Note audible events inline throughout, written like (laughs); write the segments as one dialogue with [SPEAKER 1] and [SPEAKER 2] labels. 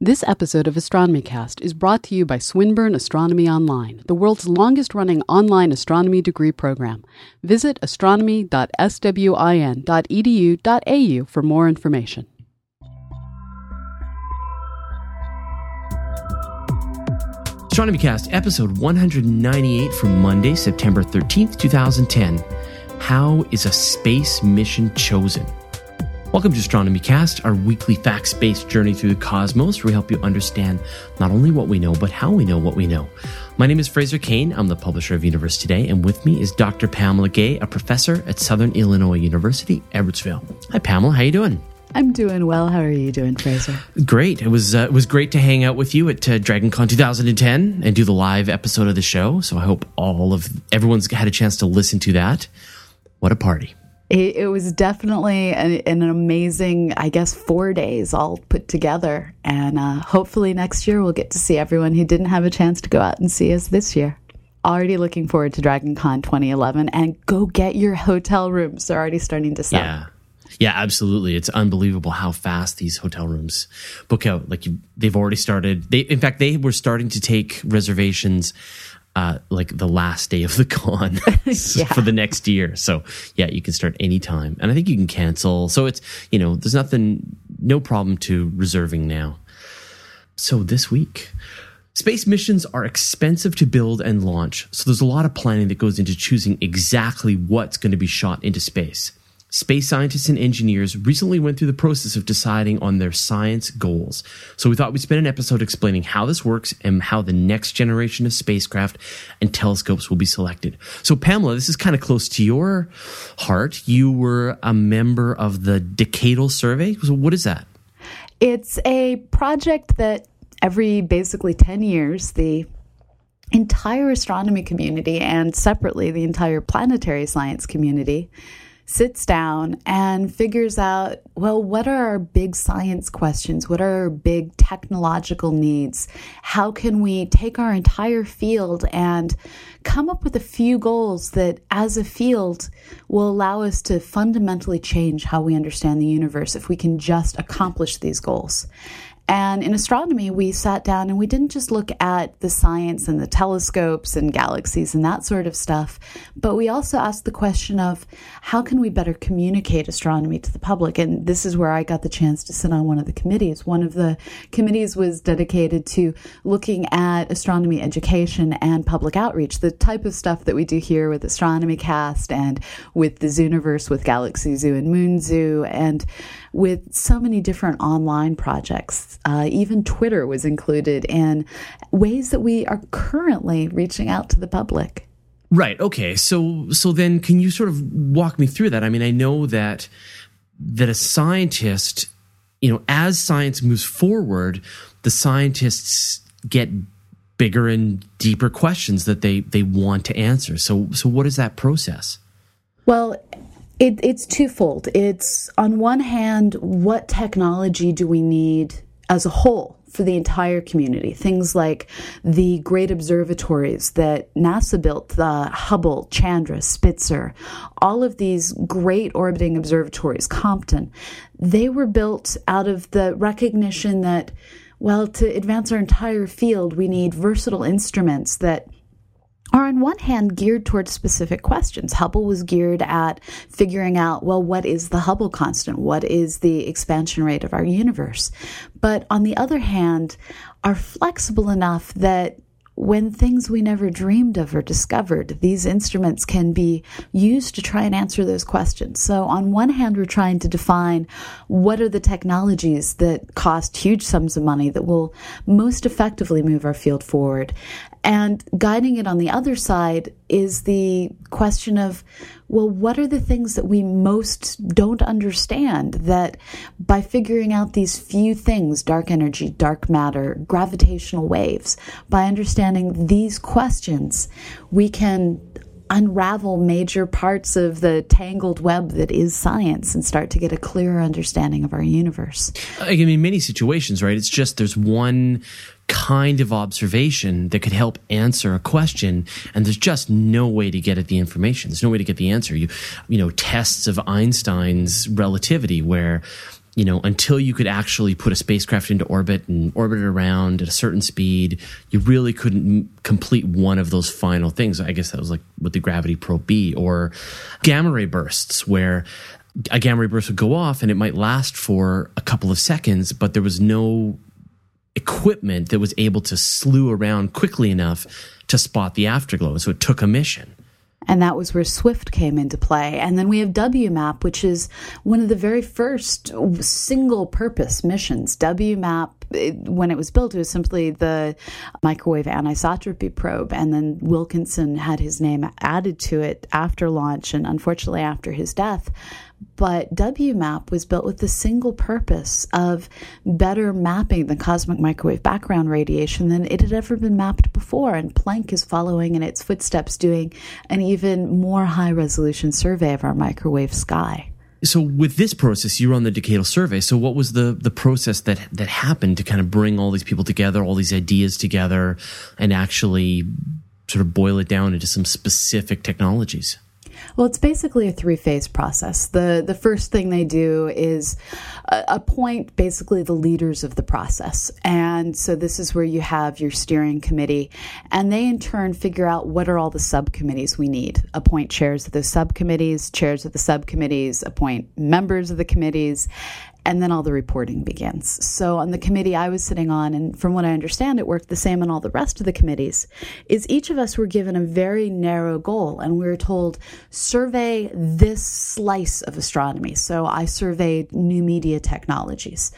[SPEAKER 1] This episode of Astronomy Cast is brought to you by Swinburne Astronomy Online, the world's longest running online astronomy degree program. Visit astronomy.swin.edu.au for more information.
[SPEAKER 2] Astronomy Cast, episode 198 from Monday, September 13th, 2010. How is a space mission chosen? Welcome to Astronomy Cast, our weekly facts based journey through the cosmos, where we help you understand not only what we know, but how we know what we know. My name is Fraser Cain. I'm the publisher of Universe Today, and with me is Dr. Pamela Gay, a professor at Southern Illinois University, Edwardsville. Hi, Pamela. How are you doing?
[SPEAKER 3] I'm doing well. How are you doing, Fraser?
[SPEAKER 2] Great. It was uh, it was great to hang out with you at uh, DragonCon 2010 and do the live episode of the show. So I hope all of everyone's had a chance to listen to that. What a party!
[SPEAKER 3] It, it was definitely an, an, amazing, I guess, four days all put together. And uh, hopefully next year we'll get to see everyone who didn't have a chance to go out and see us this year. Already looking forward to DragonCon 2011 and go get your hotel rooms. They're already starting to sell.
[SPEAKER 2] Yeah. Yeah, absolutely. It's unbelievable how fast these hotel rooms book out. Like you, they've already started. They, in fact, they were starting to take reservations uh, like the last day of the (laughs) con (laughs) yeah. for the next year. So yeah, you can start anytime, and I think you can cancel. So it's you know there's nothing, no problem to reserving now. So this week. Space missions are expensive to build and launch, so there's a lot of planning that goes into choosing exactly what's going to be shot into space. Space scientists and engineers recently went through the process of deciding on their science goals. So we thought we'd spend an episode explaining how this works and how the next generation of spacecraft and telescopes will be selected. So Pamela, this is kind of close to your heart. You were a member of the Decadal Survey. So what is that?
[SPEAKER 3] It's a project that every basically 10 years, the entire astronomy community and separately the entire planetary science community sits down and figures out well, what are our big science questions? What are our big technological needs? How can we take our entire field and come up with a few goals that, as a field, will allow us to fundamentally change how we understand the universe if we can just accomplish these goals? And in astronomy, we sat down and we didn't just look at the science and the telescopes and galaxies and that sort of stuff, but we also asked the question of how can we better communicate astronomy to the public? And this is where I got the chance to sit on one of the committees. One of the committees was dedicated to looking at astronomy education and public outreach, the type of stuff that we do here with Astronomy Cast and with the Zooniverse with Galaxy Zoo and Moon Zoo and with so many different online projects. Uh, even Twitter was included in ways that we are currently reaching out to the public.
[SPEAKER 2] Right. Okay. So so then can you sort of walk me through that? I mean, I know that that a scientist, you know, as science moves forward, the scientists get bigger and deeper questions that they they want to answer. So so what is that process?
[SPEAKER 3] Well, it, it's twofold. It's on one hand, what technology do we need as a whole for the entire community? Things like the great observatories that NASA built, the Hubble, Chandra, Spitzer, all of these great orbiting observatories, Compton, they were built out of the recognition that, well, to advance our entire field, we need versatile instruments that are on one hand geared towards specific questions. Hubble was geared at figuring out, well, what is the Hubble constant? What is the expansion rate of our universe? But on the other hand, are flexible enough that when things we never dreamed of are discovered, these instruments can be used to try and answer those questions. So, on one hand, we're trying to define what are the technologies that cost huge sums of money that will most effectively move our field forward. And guiding it on the other side is the question of, well, what are the things that we most don't understand that by figuring out these few things, dark energy, dark matter, gravitational waves, by understanding these questions, we can unravel major parts of the tangled web that is science and start to get a clearer understanding of our universe.
[SPEAKER 2] I mean, many situations, right? It's just there's one kind of observation that could help answer a question and there's just no way to get at the information there's no way to get the answer you you know tests of einstein's relativity where you know, until you could actually put a spacecraft into orbit and orbit it around at a certain speed, you really couldn't complete one of those final things. I guess that was like with the gravity probe B or gamma ray bursts, where a gamma ray burst would go off and it might last for a couple of seconds, but there was no equipment that was able to slew around quickly enough to spot the afterglow. So it took a mission.
[SPEAKER 3] And that was where Swift came into play. And then we have WMAP, which is one of the very first single purpose missions. WMAP, when it was built, it was simply the microwave anisotropy probe. And then Wilkinson had his name added to it after launch and unfortunately after his death. But WMAP was built with the single purpose of better mapping the cosmic microwave background radiation than it had ever been mapped before. And Planck is following in its footsteps, doing an even more high resolution survey of our microwave sky.
[SPEAKER 2] So with this process, you on the decadal survey. So what was the the process that that happened to kind of bring all these people together, all these ideas together, and actually sort of boil it down into some specific technologies?
[SPEAKER 3] Well, it's basically a three phase process. The the first thing they do is uh, appoint basically the leaders of the process. And so this is where you have your steering committee and they in turn figure out what are all the subcommittees we need. Appoint chairs of the subcommittees, chairs of the subcommittees, appoint members of the committees and then all the reporting begins. So on the committee I was sitting on, and from what I understand, it worked the same on all the rest of the committees, is each of us were given a very narrow goal, and we were told, survey this slice of astronomy. So I surveyed new media technologies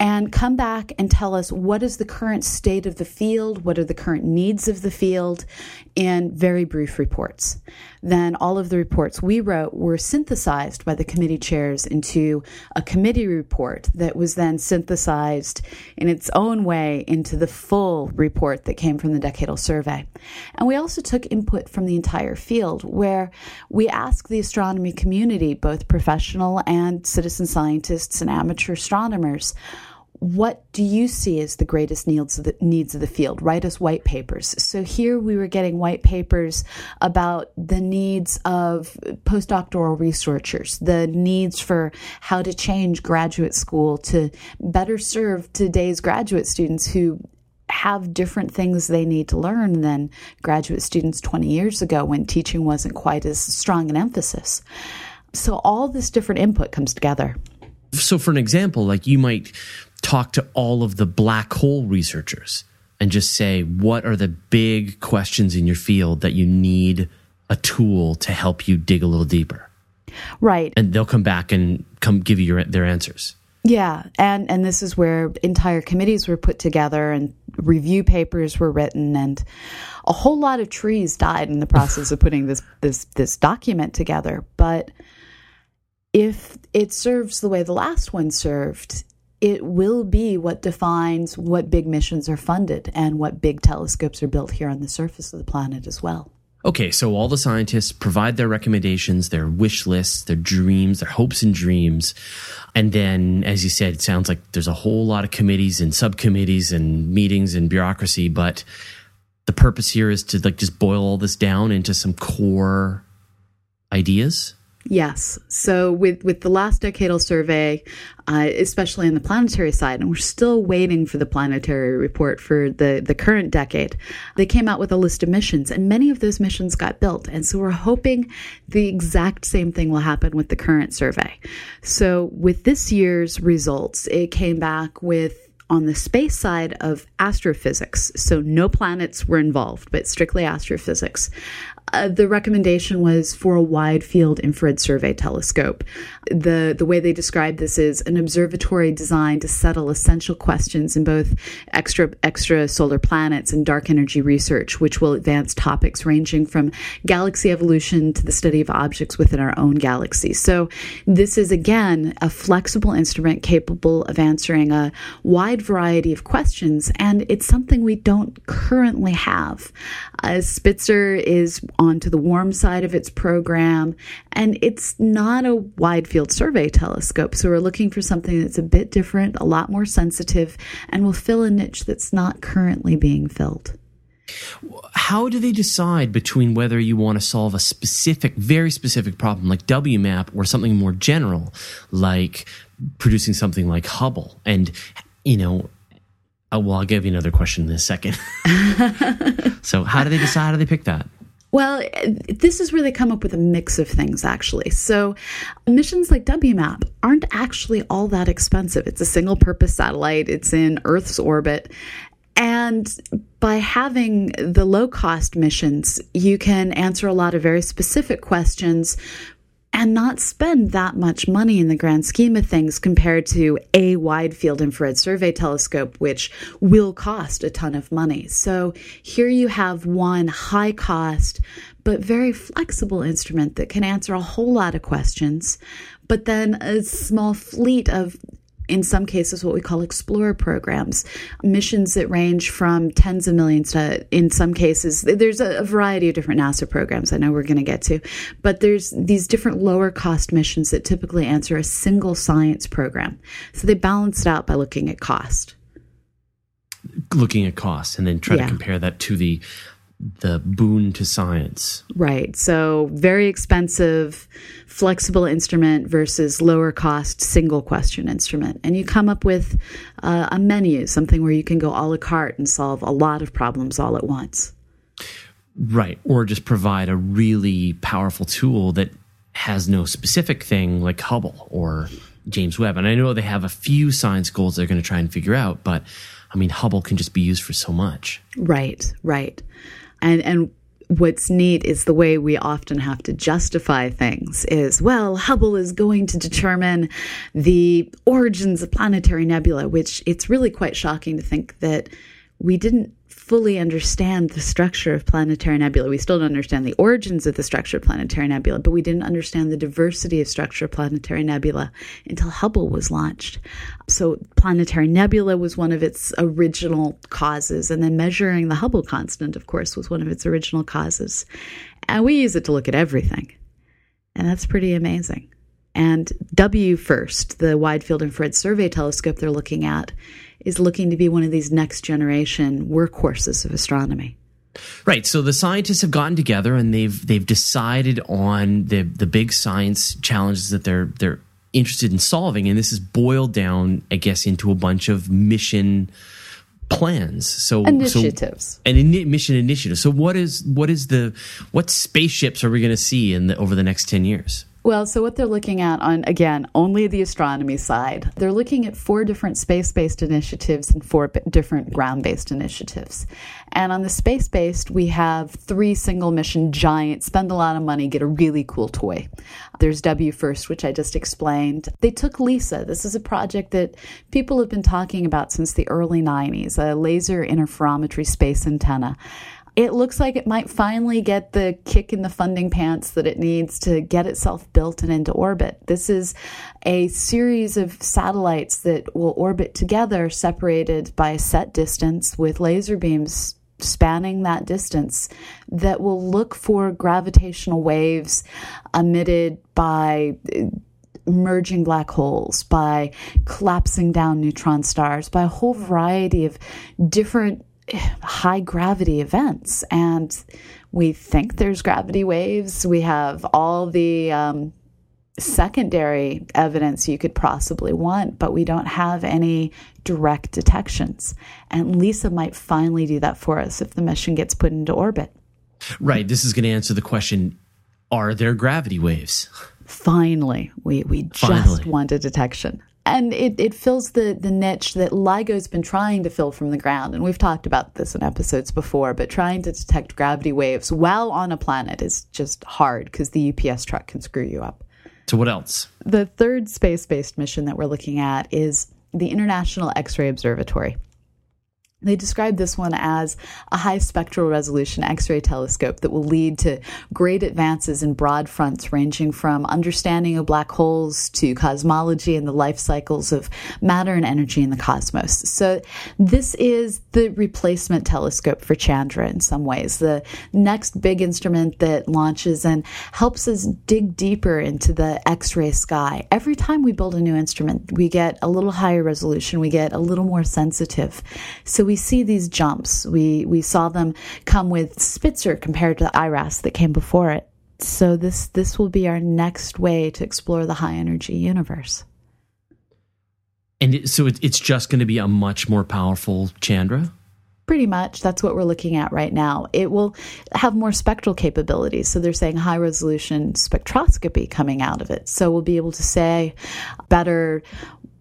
[SPEAKER 3] and come back and tell us what is the current state of the field, what are the current needs of the field, in very brief reports. Then all of the reports we wrote were synthesized by the committee chairs into a committee report that was then synthesized in its own way into the full report that came from the decadal survey. And we also took input from the entire field where we asked the astronomy community, both professional and citizen scientists and amateur astronomers, what do you see as the greatest needs of the, needs of the field? Write us white papers. So here we were getting white papers about the needs of postdoctoral researchers, the needs for how to change graduate school to better serve today's graduate students who have different things they need to learn than graduate students 20 years ago when teaching wasn't quite as strong an emphasis. So all this different input comes together.
[SPEAKER 2] So, for an example, like you might talk to all of the black hole researchers and just say, what are the big questions in your field that you need a tool to help you dig a little deeper?
[SPEAKER 3] Right.
[SPEAKER 2] And they'll come back and come give you your, their answers.
[SPEAKER 3] Yeah, and and this is where entire committees were put together and review papers were written and a whole lot of trees died in the (laughs) process of putting this this this document together, but if it serves the way the last one served, it will be what defines what big missions are funded and what big telescopes are built here on the surface of the planet as well.
[SPEAKER 2] Okay, so all the scientists provide their recommendations, their wish lists, their dreams, their hopes and dreams. And then, as you said, it sounds like there's a whole lot of committees and subcommittees and meetings and bureaucracy, but the purpose here is to like just boil all this down into some core ideas.
[SPEAKER 3] Yes. So with with the last decadal survey, uh, especially on the planetary side, and we're still waiting for the planetary report for the the current decade, they came out with a list of missions, and many of those missions got built. And so we're hoping the exact same thing will happen with the current survey. So with this year's results, it came back with on the space side of astrophysics, so no planets were involved, but strictly astrophysics, uh, the recommendation was for a wide field infrared survey telescope. The, the way they describe this is an observatory designed to settle essential questions in both extra, extra solar planets and dark energy research, which will advance topics ranging from galaxy evolution to the study of objects within our own galaxy. So, this is again a flexible instrument capable of answering a wide variety of questions, and it's something we don't currently have. Uh, Spitzer is onto the warm side of its program. And it's not a wide field survey telescope. So we're looking for something that's a bit different, a lot more sensitive, and will fill a niche that's not currently being filled.
[SPEAKER 2] How do they decide between whether you want to solve a specific, very specific problem like WMAP or something more general like producing something like Hubble? And, you know, uh, well, I'll give you another question in a second. (laughs) so, how do they decide? How do they pick that?
[SPEAKER 3] Well, this is where they come up with a mix of things, actually. So, missions like WMAP aren't actually all that expensive. It's a single purpose satellite, it's in Earth's orbit. And by having the low cost missions, you can answer a lot of very specific questions and not spend that much money in the grand scheme of things compared to a wide field infrared survey telescope, which will cost a ton of money. So here you have one high cost, but very flexible instrument that can answer a whole lot of questions, but then a small fleet of in some cases, what we call explorer programs, missions that range from tens of millions to, in some cases, there's a, variety of different NASA programs I know we're going to get to, but there's these different lower cost missions that typically answer a single science program. So they balance it out by looking at cost.
[SPEAKER 2] Looking at cost and then try yeah. to compare that to the the boon to science.
[SPEAKER 3] Right. So, very expensive, flexible instrument versus lower cost single question instrument. And you come up with uh, a menu, something where you can go a la carte and solve a lot of problems all at once.
[SPEAKER 2] Right. Or just provide a really powerful tool that has no specific thing like Hubble or James Webb. And I know they have a few science goals they're going to try and figure out, but I mean, Hubble can just be used for so much.
[SPEAKER 3] Right, right. And and what's neat is the way we often have to justify things is well hubble is going to determine the origins of planetary nebula which it's really quite shocking to think that we didn't fully understand the structure of planetary nebula. We still don't understand the origins of the structure of planetary nebula, but we didn't understand the diversity of structure of planetary nebula until Hubble was launched. So planetary nebula was one of its original causes, and then measuring the Hubble constant, of course, was one of its original causes. And we use it to look at everything. And that's pretty amazing. And WFIRST, the Wide Field Infrared Survey Telescope they're looking at, is looking to be one of these next generation workhorses of astronomy.
[SPEAKER 2] Right. So the scientists have gotten together and they've they've decided on the the big science challenges that they're they're interested in solving, and this is boiled down, I guess, into a bunch of mission plans. So
[SPEAKER 3] initiatives
[SPEAKER 2] so, and in, mission initiatives. So what is what is the what spaceships are we going to see in the, over the next ten years?
[SPEAKER 3] Well, so what they're looking at on, again, only the astronomy side, they're looking at four different space based initiatives and four different ground based initiatives. And on the space based, we have three single mission giants, spend a lot of money, get a really cool toy. There's WFIRST, which I just explained. They took LISA. This is a project that people have been talking about since the early 90s, a laser interferometry space antenna it looks like it might finally get the kick in the funding pants that it needs to get itself built and into orbit. This is a series of satellites that will orbit together, separated by a set distance with laser beams spanning that distance that will look for gravitational waves emitted by uh, merging black holes, by collapsing down neutron stars, by a whole variety of different high gravity events. And we think there's gravity waves. We have all the um, secondary evidence you could possibly want, but we don't have any direct detections. And LISA might finally do that for us if the mission gets put into orbit.
[SPEAKER 2] Right. This is going to answer the question Are there gravity waves?
[SPEAKER 3] Finally, we, we Finally. just want a detection and it, it fills the, the niche that LIGO's been trying to fill from the ground. And we've talked about this in episodes before, but trying to detect gravity waves while on a planet is just hard because the UPS truck can screw you up.
[SPEAKER 2] So, what else?
[SPEAKER 3] The third space based mission that we're looking at is the International X ray Observatory. They describe this one as a high spectral resolution X ray telescope that will lead to great advances in broad fronts, ranging from understanding of black holes to cosmology and the life cycles of matter and energy in the cosmos. So, this is the replacement telescope for Chandra in some ways, the next big instrument that launches and helps us dig deeper into the X ray sky. Every time we build a new instrument, we get a little higher resolution, we get a little more sensitive. So, we see these jumps. We we saw them come with Spitzer compared to the IRAS that came before it. So this this will be our next way to explore the high energy universe.
[SPEAKER 2] And it, so it, it's just going to be a much more powerful Chandra?
[SPEAKER 3] Pretty much. That's what we're looking at right now. It will have more spectral capabilities. So they're saying high resolution spectroscopy coming out of it. So we'll be able to say better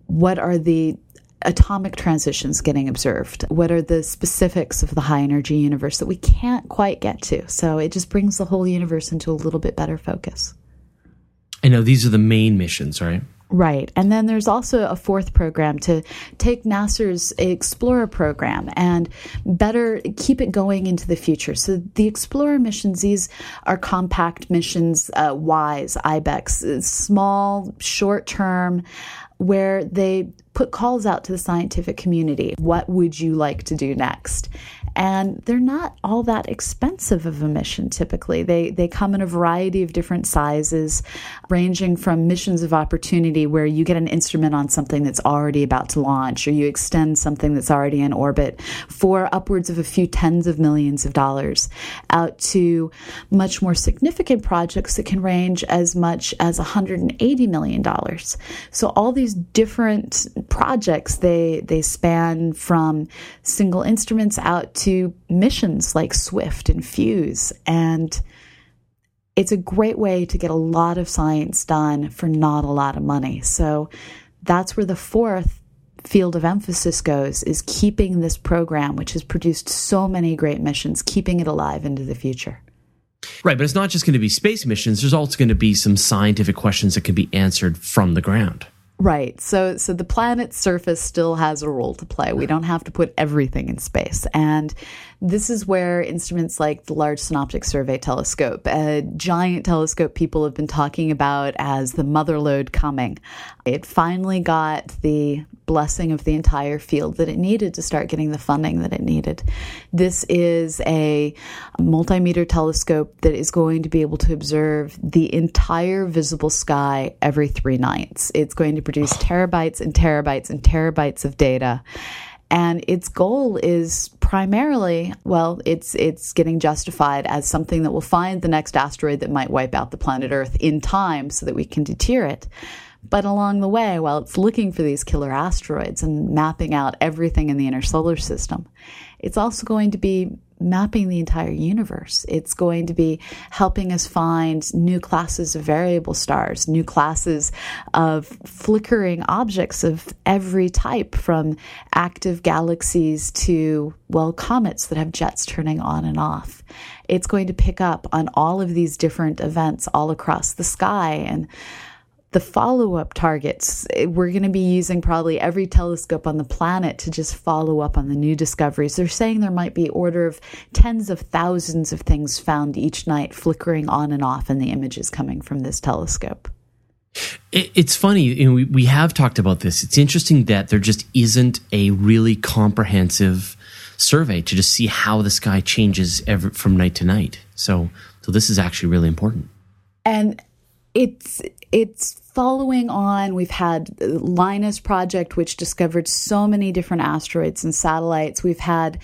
[SPEAKER 3] what are the atomic transitions getting observed? What are the specifics of the high energy universe that we can't quite get to? So it just brings the whole universe into a little bit better focus.
[SPEAKER 2] I know these are the main missions, right?
[SPEAKER 3] Right. And then there's also a fourth program to take NASA's Explorer program and better keep it going into the future. So the Explorer missions, these are compact missions, uh, WISE, IBEX, small, short term, where they put calls out to the scientific community. What would you like to do next? And they're not all that expensive of a mission typically. They they come in a variety of different sizes, ranging from missions of opportunity where you get an instrument on something that's already about to launch or you extend something that's already in orbit for upwards of a few tens of millions of dollars out to much more significant projects that can range as much as 180 million dollars. So all these different projects. They they span from single instruments out to missions like Swift and Fuse and it's a great way to get a lot of science done for not a lot of money. So that's where the fourth field of emphasis goes is keeping this program which has produced so many great missions keeping it alive into the future.
[SPEAKER 2] Right, but it's not just going to be space missions. There's also going to be some scientific questions that can be answered from the ground.
[SPEAKER 3] Right. So so the planet's surface still has a role to play. We don't have to put everything in space. And this is where instruments like the Large Synoptic Survey Telescope, a giant telescope people have been talking about as the mother lode coming, it finally got the blessing of the entire field that it needed to start getting the funding that it needed. This is a multimeter telescope that is going to be able to observe the entire visible sky every three nights. It's going to produce terabytes and terabytes and terabytes of data. And its goal is primarily, well, it's it's getting justified as something that will find the next asteroid that might wipe out the planet Earth in time so that we can deter it. But along the way, while it's looking for these killer asteroids and mapping out everything in the inner solar system, it's also going to be mapping the entire universe. It's going to be helping us find new classes of variable stars, new classes of flickering objects of every type, from active galaxies to, well, comets that have jets turning on and off. It's going to pick up on all of these different events all across the sky and the follow up targets. Eh, we're going to be using probably every telescope on the planet to just follow up on the new discoveries. They're saying there might be order of tens of thousands of things found each night flickering on and off in the images coming from this telescope.
[SPEAKER 2] It's funny, you know, we, we have talked about this. It's interesting that there just isn't a really comprehensive survey to just see how the sky changes every, from night to night. So, so this is actually really important.
[SPEAKER 3] And it's it's following on. We've had LINEAR project, which discovered so many different asteroids and satellites. We've had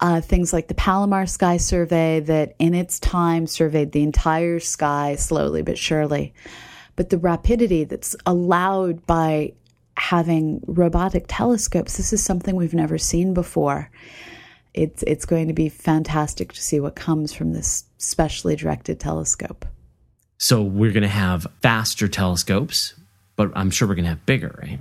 [SPEAKER 3] uh, things like the Palomar Sky Survey that, in its time, surveyed the entire sky slowly but surely. But the rapidity that's allowed by having robotic telescopes, this is something we've never seen before. It's it's going to be fantastic to see what comes from this specially directed telescope.
[SPEAKER 2] So we're going to have faster telescopes, but I'm sure we're going to have bigger, right?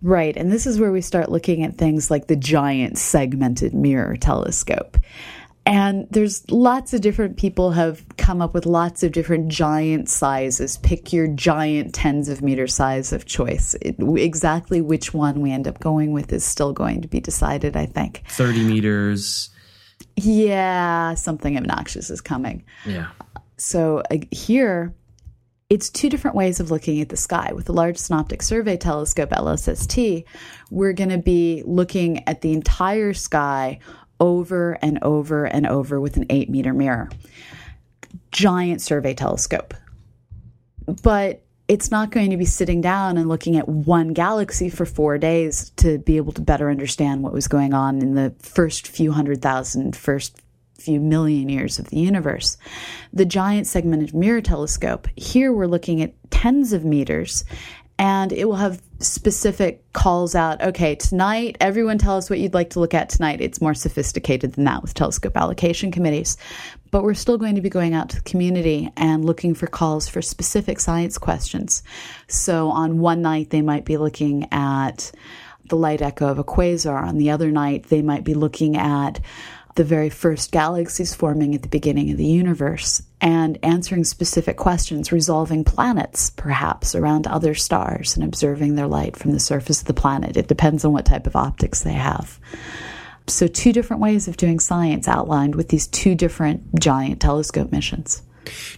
[SPEAKER 3] Right. And this is where we start looking at things like the giant segmented mirror telescope. And there's lots of different people have come up with lots of different giant sizes. Pick your giant tens of meter size of choice. It, exactly which one we end up going with is still going to be decided, I think.
[SPEAKER 2] 30 meters.
[SPEAKER 3] Yeah, something obnoxious is coming.
[SPEAKER 2] Yeah.
[SPEAKER 3] So uh, here, it's two different ways of looking at the sky. With the Large Synoptic Survey Telescope, LSST, we're going to be looking at the entire sky over and over and over with an eight meter mirror. Giant survey telescope. But it's not going to be sitting down and looking at one galaxy for four days to be able to better understand what was going on in the first few hundred thousand, first few million years of the universe. The giant segmented mirror telescope, here we're looking at tens of meters and it will have specific calls out okay tonight everyone tell us what you'd like to look at tonight. It's more sophisticated than that with telescope allocation committees. But we're still going to be going out to the community and looking for calls for specific science questions. So on one night they might be looking at the light echo of a quasar. On the other night they might be looking at the very first galaxies forming at the beginning of the universe and answering specific questions, resolving planets perhaps around other stars and observing their light from the surface of the planet. It depends on what type of optics they have. So, two different ways of doing science outlined with these two different giant telescope missions.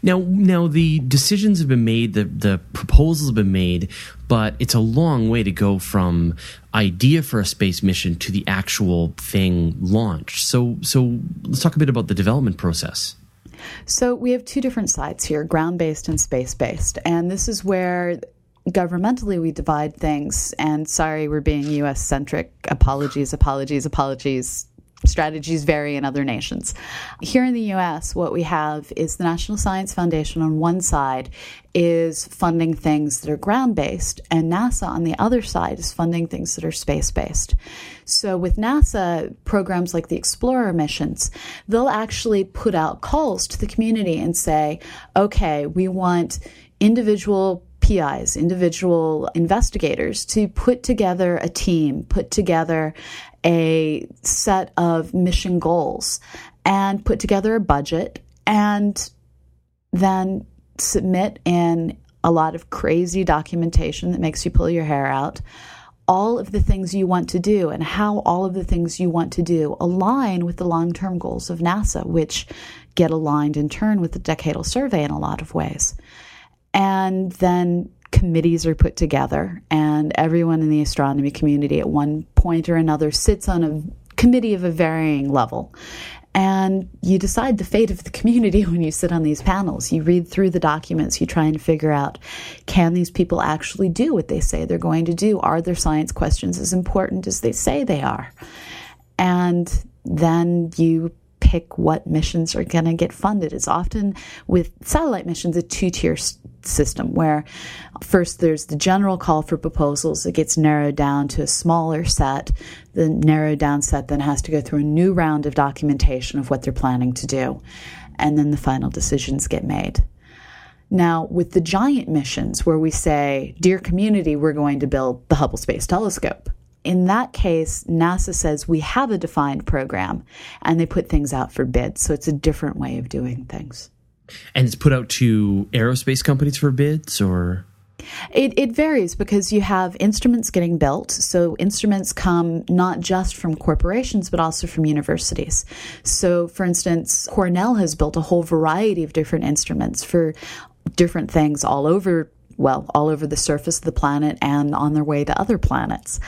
[SPEAKER 2] Now, now the decisions have been made, the the proposals have been made, but it's a long way to go from idea for a space mission to the actual thing launched. So, so let's talk a bit about the development process.
[SPEAKER 3] So we have two different sides here, ground based and space based, and this is where governmentally we divide things and sorry we're being US centric apologies apologies apologies strategies vary in other nations. Here in the US, what we have is the National Science Foundation on one side is funding things that are ground based, and NASA on the other side is funding things that are space based. So, with NASA programs like the Explorer missions, they'll actually put out calls to the community and say, okay, we want individual PIs, individual investigators, to put together a team, put together a set of mission goals, and put together a budget, and then submit in a lot of crazy documentation that makes you pull your hair out all of the things you want to do and how all of the things you want to do align with the long term goals of NASA, which get aligned in turn with the decadal survey in a lot of ways. And then committees are put together, and everyone in the astronomy community at one point or another sits on a committee of a varying level. And you decide the fate of the community (laughs) when you sit on these panels. You read through the documents, you try and figure out can these people actually do what they say they're going to do? Are their science questions as important as they say they are? And then you pick what missions are going to get funded. It's often with satellite missions a two tier system where first there's the general call for proposals. It gets narrowed down to a smaller set. The narrowed down set then has to go through a new round of documentation of what they're planning to do. And then the final decisions get made. Now, with the giant missions where we say, Dear community, we're going to build the Hubble Space Telescope. In that case, NASA says we have a defined program and they put things out for bid. So it's a different way of doing things.
[SPEAKER 2] And it's put out to aerospace companies for bids or?
[SPEAKER 3] It, it varies because you have instruments getting built. So, instruments come not just from corporations, but also from universities. So, for instance, Cornell has built a whole variety of different instruments for different things all over well, all over the surface of the planet and on their way to other planets.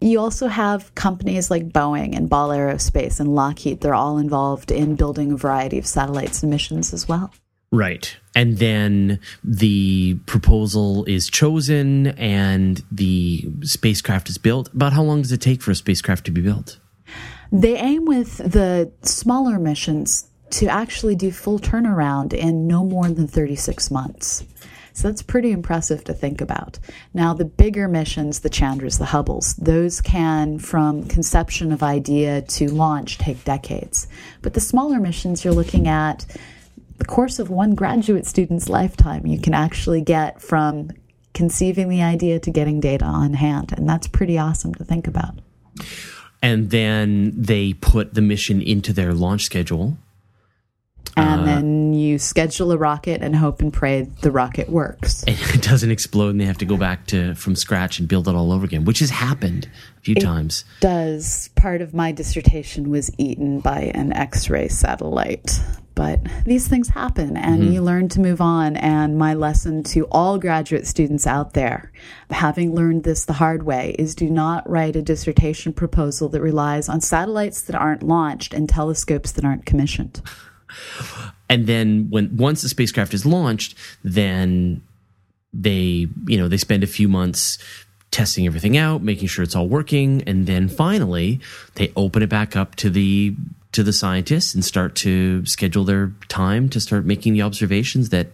[SPEAKER 3] You also have companies like Boeing and Ball Aerospace and Lockheed. They're all involved in building a variety of satellites and missions as well.
[SPEAKER 2] Right. And then the proposal is chosen and the spacecraft is built. About how long does it take for a spacecraft to be built?
[SPEAKER 3] They aim with the smaller missions to actually do full turnaround in no more than 36 months. So that's pretty impressive to think about. Now, the bigger missions, the Chandras, the Hubbles, those can, from conception of idea to launch, take decades. But the smaller missions, you're looking at the course of one graduate student's lifetime, you can actually get from conceiving the idea to getting data on hand. And that's pretty awesome to think about.
[SPEAKER 2] And then they put the mission into their launch schedule.
[SPEAKER 3] And uh, then you schedule a rocket and hope and pray the rocket works.
[SPEAKER 2] And (laughs) it doesn't explode and they have to go back to from scratch and build it all over again, which has happened a few
[SPEAKER 3] it
[SPEAKER 2] times.
[SPEAKER 3] Does part of my dissertation was eaten by an X-ray satellite but these things happen and mm-hmm. you learn to move on. And my lesson to all graduate students out there, having learned this the hard way, is do not write a dissertation proposal that relies on satellites that aren't launched and telescopes that aren't commissioned.
[SPEAKER 2] And then when once the spacecraft is launched, then they, you know, they spend a few months testing everything out, making sure it's all working, and then finally they open it back up to the to the scientists and start to schedule their time to start making the observations that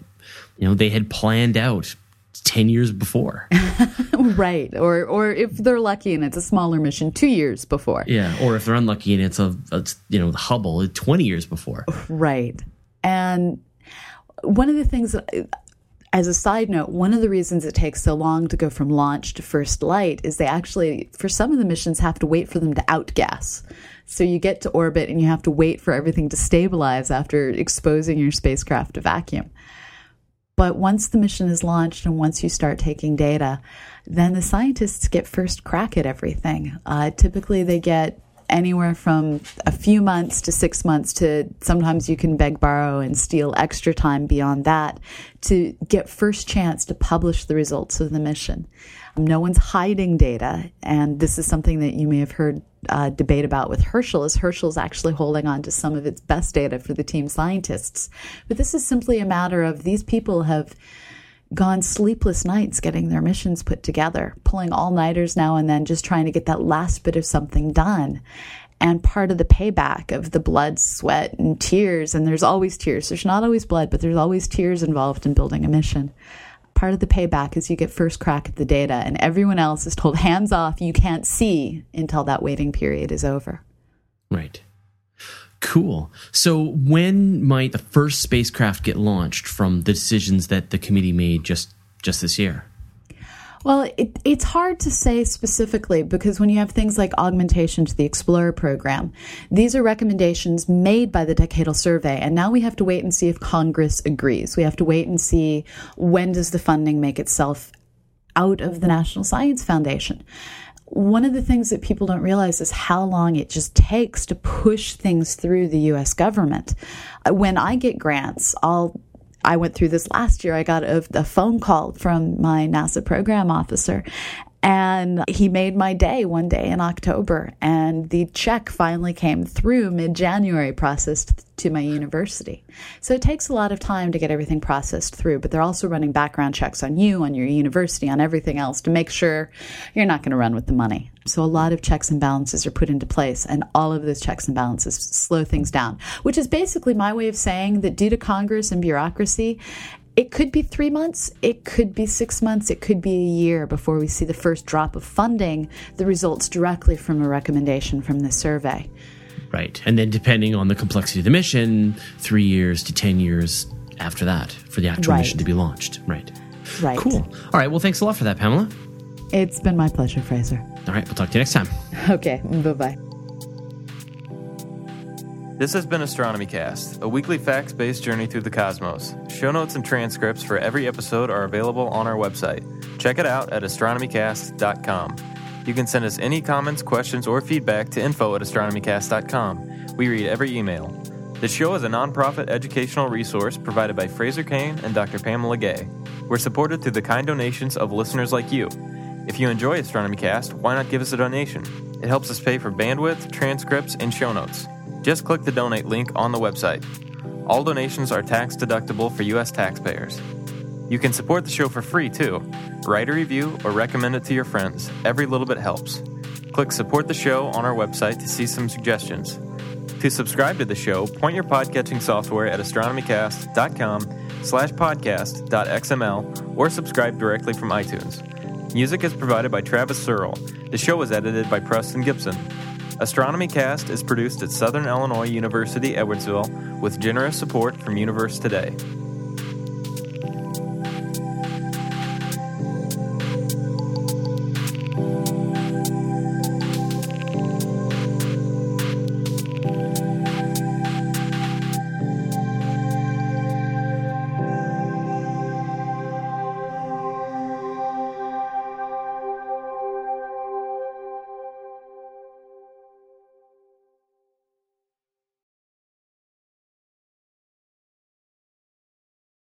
[SPEAKER 2] you know they had planned out 10 years before. (laughs)
[SPEAKER 3] right. Or or if they're lucky and it's a smaller mission, 2 years before.
[SPEAKER 2] Yeah, or if they're unlucky and it's a, a you know, Hubble 20 years before.
[SPEAKER 3] Right. And one of the things as a side note, one of the reasons it takes so long to go from launch to first light is they actually, for some of the missions, have to wait for them to outgas. So you get to orbit and you have to wait for everything to stabilize after exposing your spacecraft to vacuum. But once the mission is launched and once you start taking data, then the scientists get first crack at everything. Uh, typically, they get anywhere from a few months to six months to sometimes you can beg, borrow, and steal extra time beyond that to get first chance to publish the results of the mission. No one's hiding data, and this is something that you may have heard uh, debate about with Herschel. Is Herschel's actually holding on to some of its best data for the team scientists? But this is simply a matter of these people have gone sleepless nights getting their missions put together, pulling all nighters now and then, just trying to get that last bit of something done. And part of the payback of the blood, sweat, and tears, and there's always tears. There's not always blood, but there's always tears involved in building a mission. Part of the payback is you get first crack at the data, and everyone else is told hands off, you can't see until that waiting period is over.
[SPEAKER 2] Right. Cool. So, when might the first spacecraft get launched from the decisions that the committee made just just this year?
[SPEAKER 3] Well, it, it's hard to say specifically because when you have things like augmentation to the Explorer program, these are recommendations made by the Decadal Survey, and now we have to wait and see if Congress agrees. We have to wait and see when does the funding make itself out of the National Science Foundation one of the things that people don't realize is how long it just takes to push things through the US government. When I get grants, I'll I went through this last year. I got a, a, phone call from my NASA program officer, and he made my day one day in October. And the check finally came through mid January, processed to my university. So it takes a lot of time to get everything processed through, but they're also running background checks on you, on your university, on everything else to make sure you're not going to run with the money. So a lot of checks and balances are put into place, and all of those checks and balances slow things down, which is basically my way of saying that due to Congress and bureaucracy, it could be three months, it could be six months, it could be a year before we see the first drop of funding, the results directly from a recommendation from the survey.
[SPEAKER 2] Right. And then depending on the complexity of the mission, three years to 10 years after that for the actual right. mission to be launched. Right.
[SPEAKER 3] Right.
[SPEAKER 2] Cool. All right. Well, thanks a lot for that, Pamela.
[SPEAKER 3] It's been my pleasure, Fraser.
[SPEAKER 2] All right. We'll talk to you next time.
[SPEAKER 3] Okay. Bye bye.
[SPEAKER 4] This has been Astronomy Cast, a weekly facts based journey through the cosmos. Show notes and transcripts for every episode are available on our website. Check it out at astronomycast.com. You can send us any comments, questions, or feedback to info at astronomycast.com. We read every email. The show is a nonprofit educational resource provided by Fraser Cain and Dr. Pamela Gay. We're supported through the kind donations of listeners like you. If you enjoy Astronomy Cast, why not give us a donation? It helps us pay for bandwidth, transcripts, and show notes. Just click the donate link on the website. All donations are tax deductible for U.S. taxpayers. You can support the show for free too. Write a review or recommend it to your friends. Every little bit helps. Click support the show on our website to see some suggestions. To subscribe to the show, point your podcatching software at astronomycast.com slash podcast.xml or subscribe directly from iTunes. Music is provided by Travis Searle. The show was edited by Preston Gibson. Astronomy Cast is produced at Southern Illinois University, Edwardsville, with generous support from Universe Today.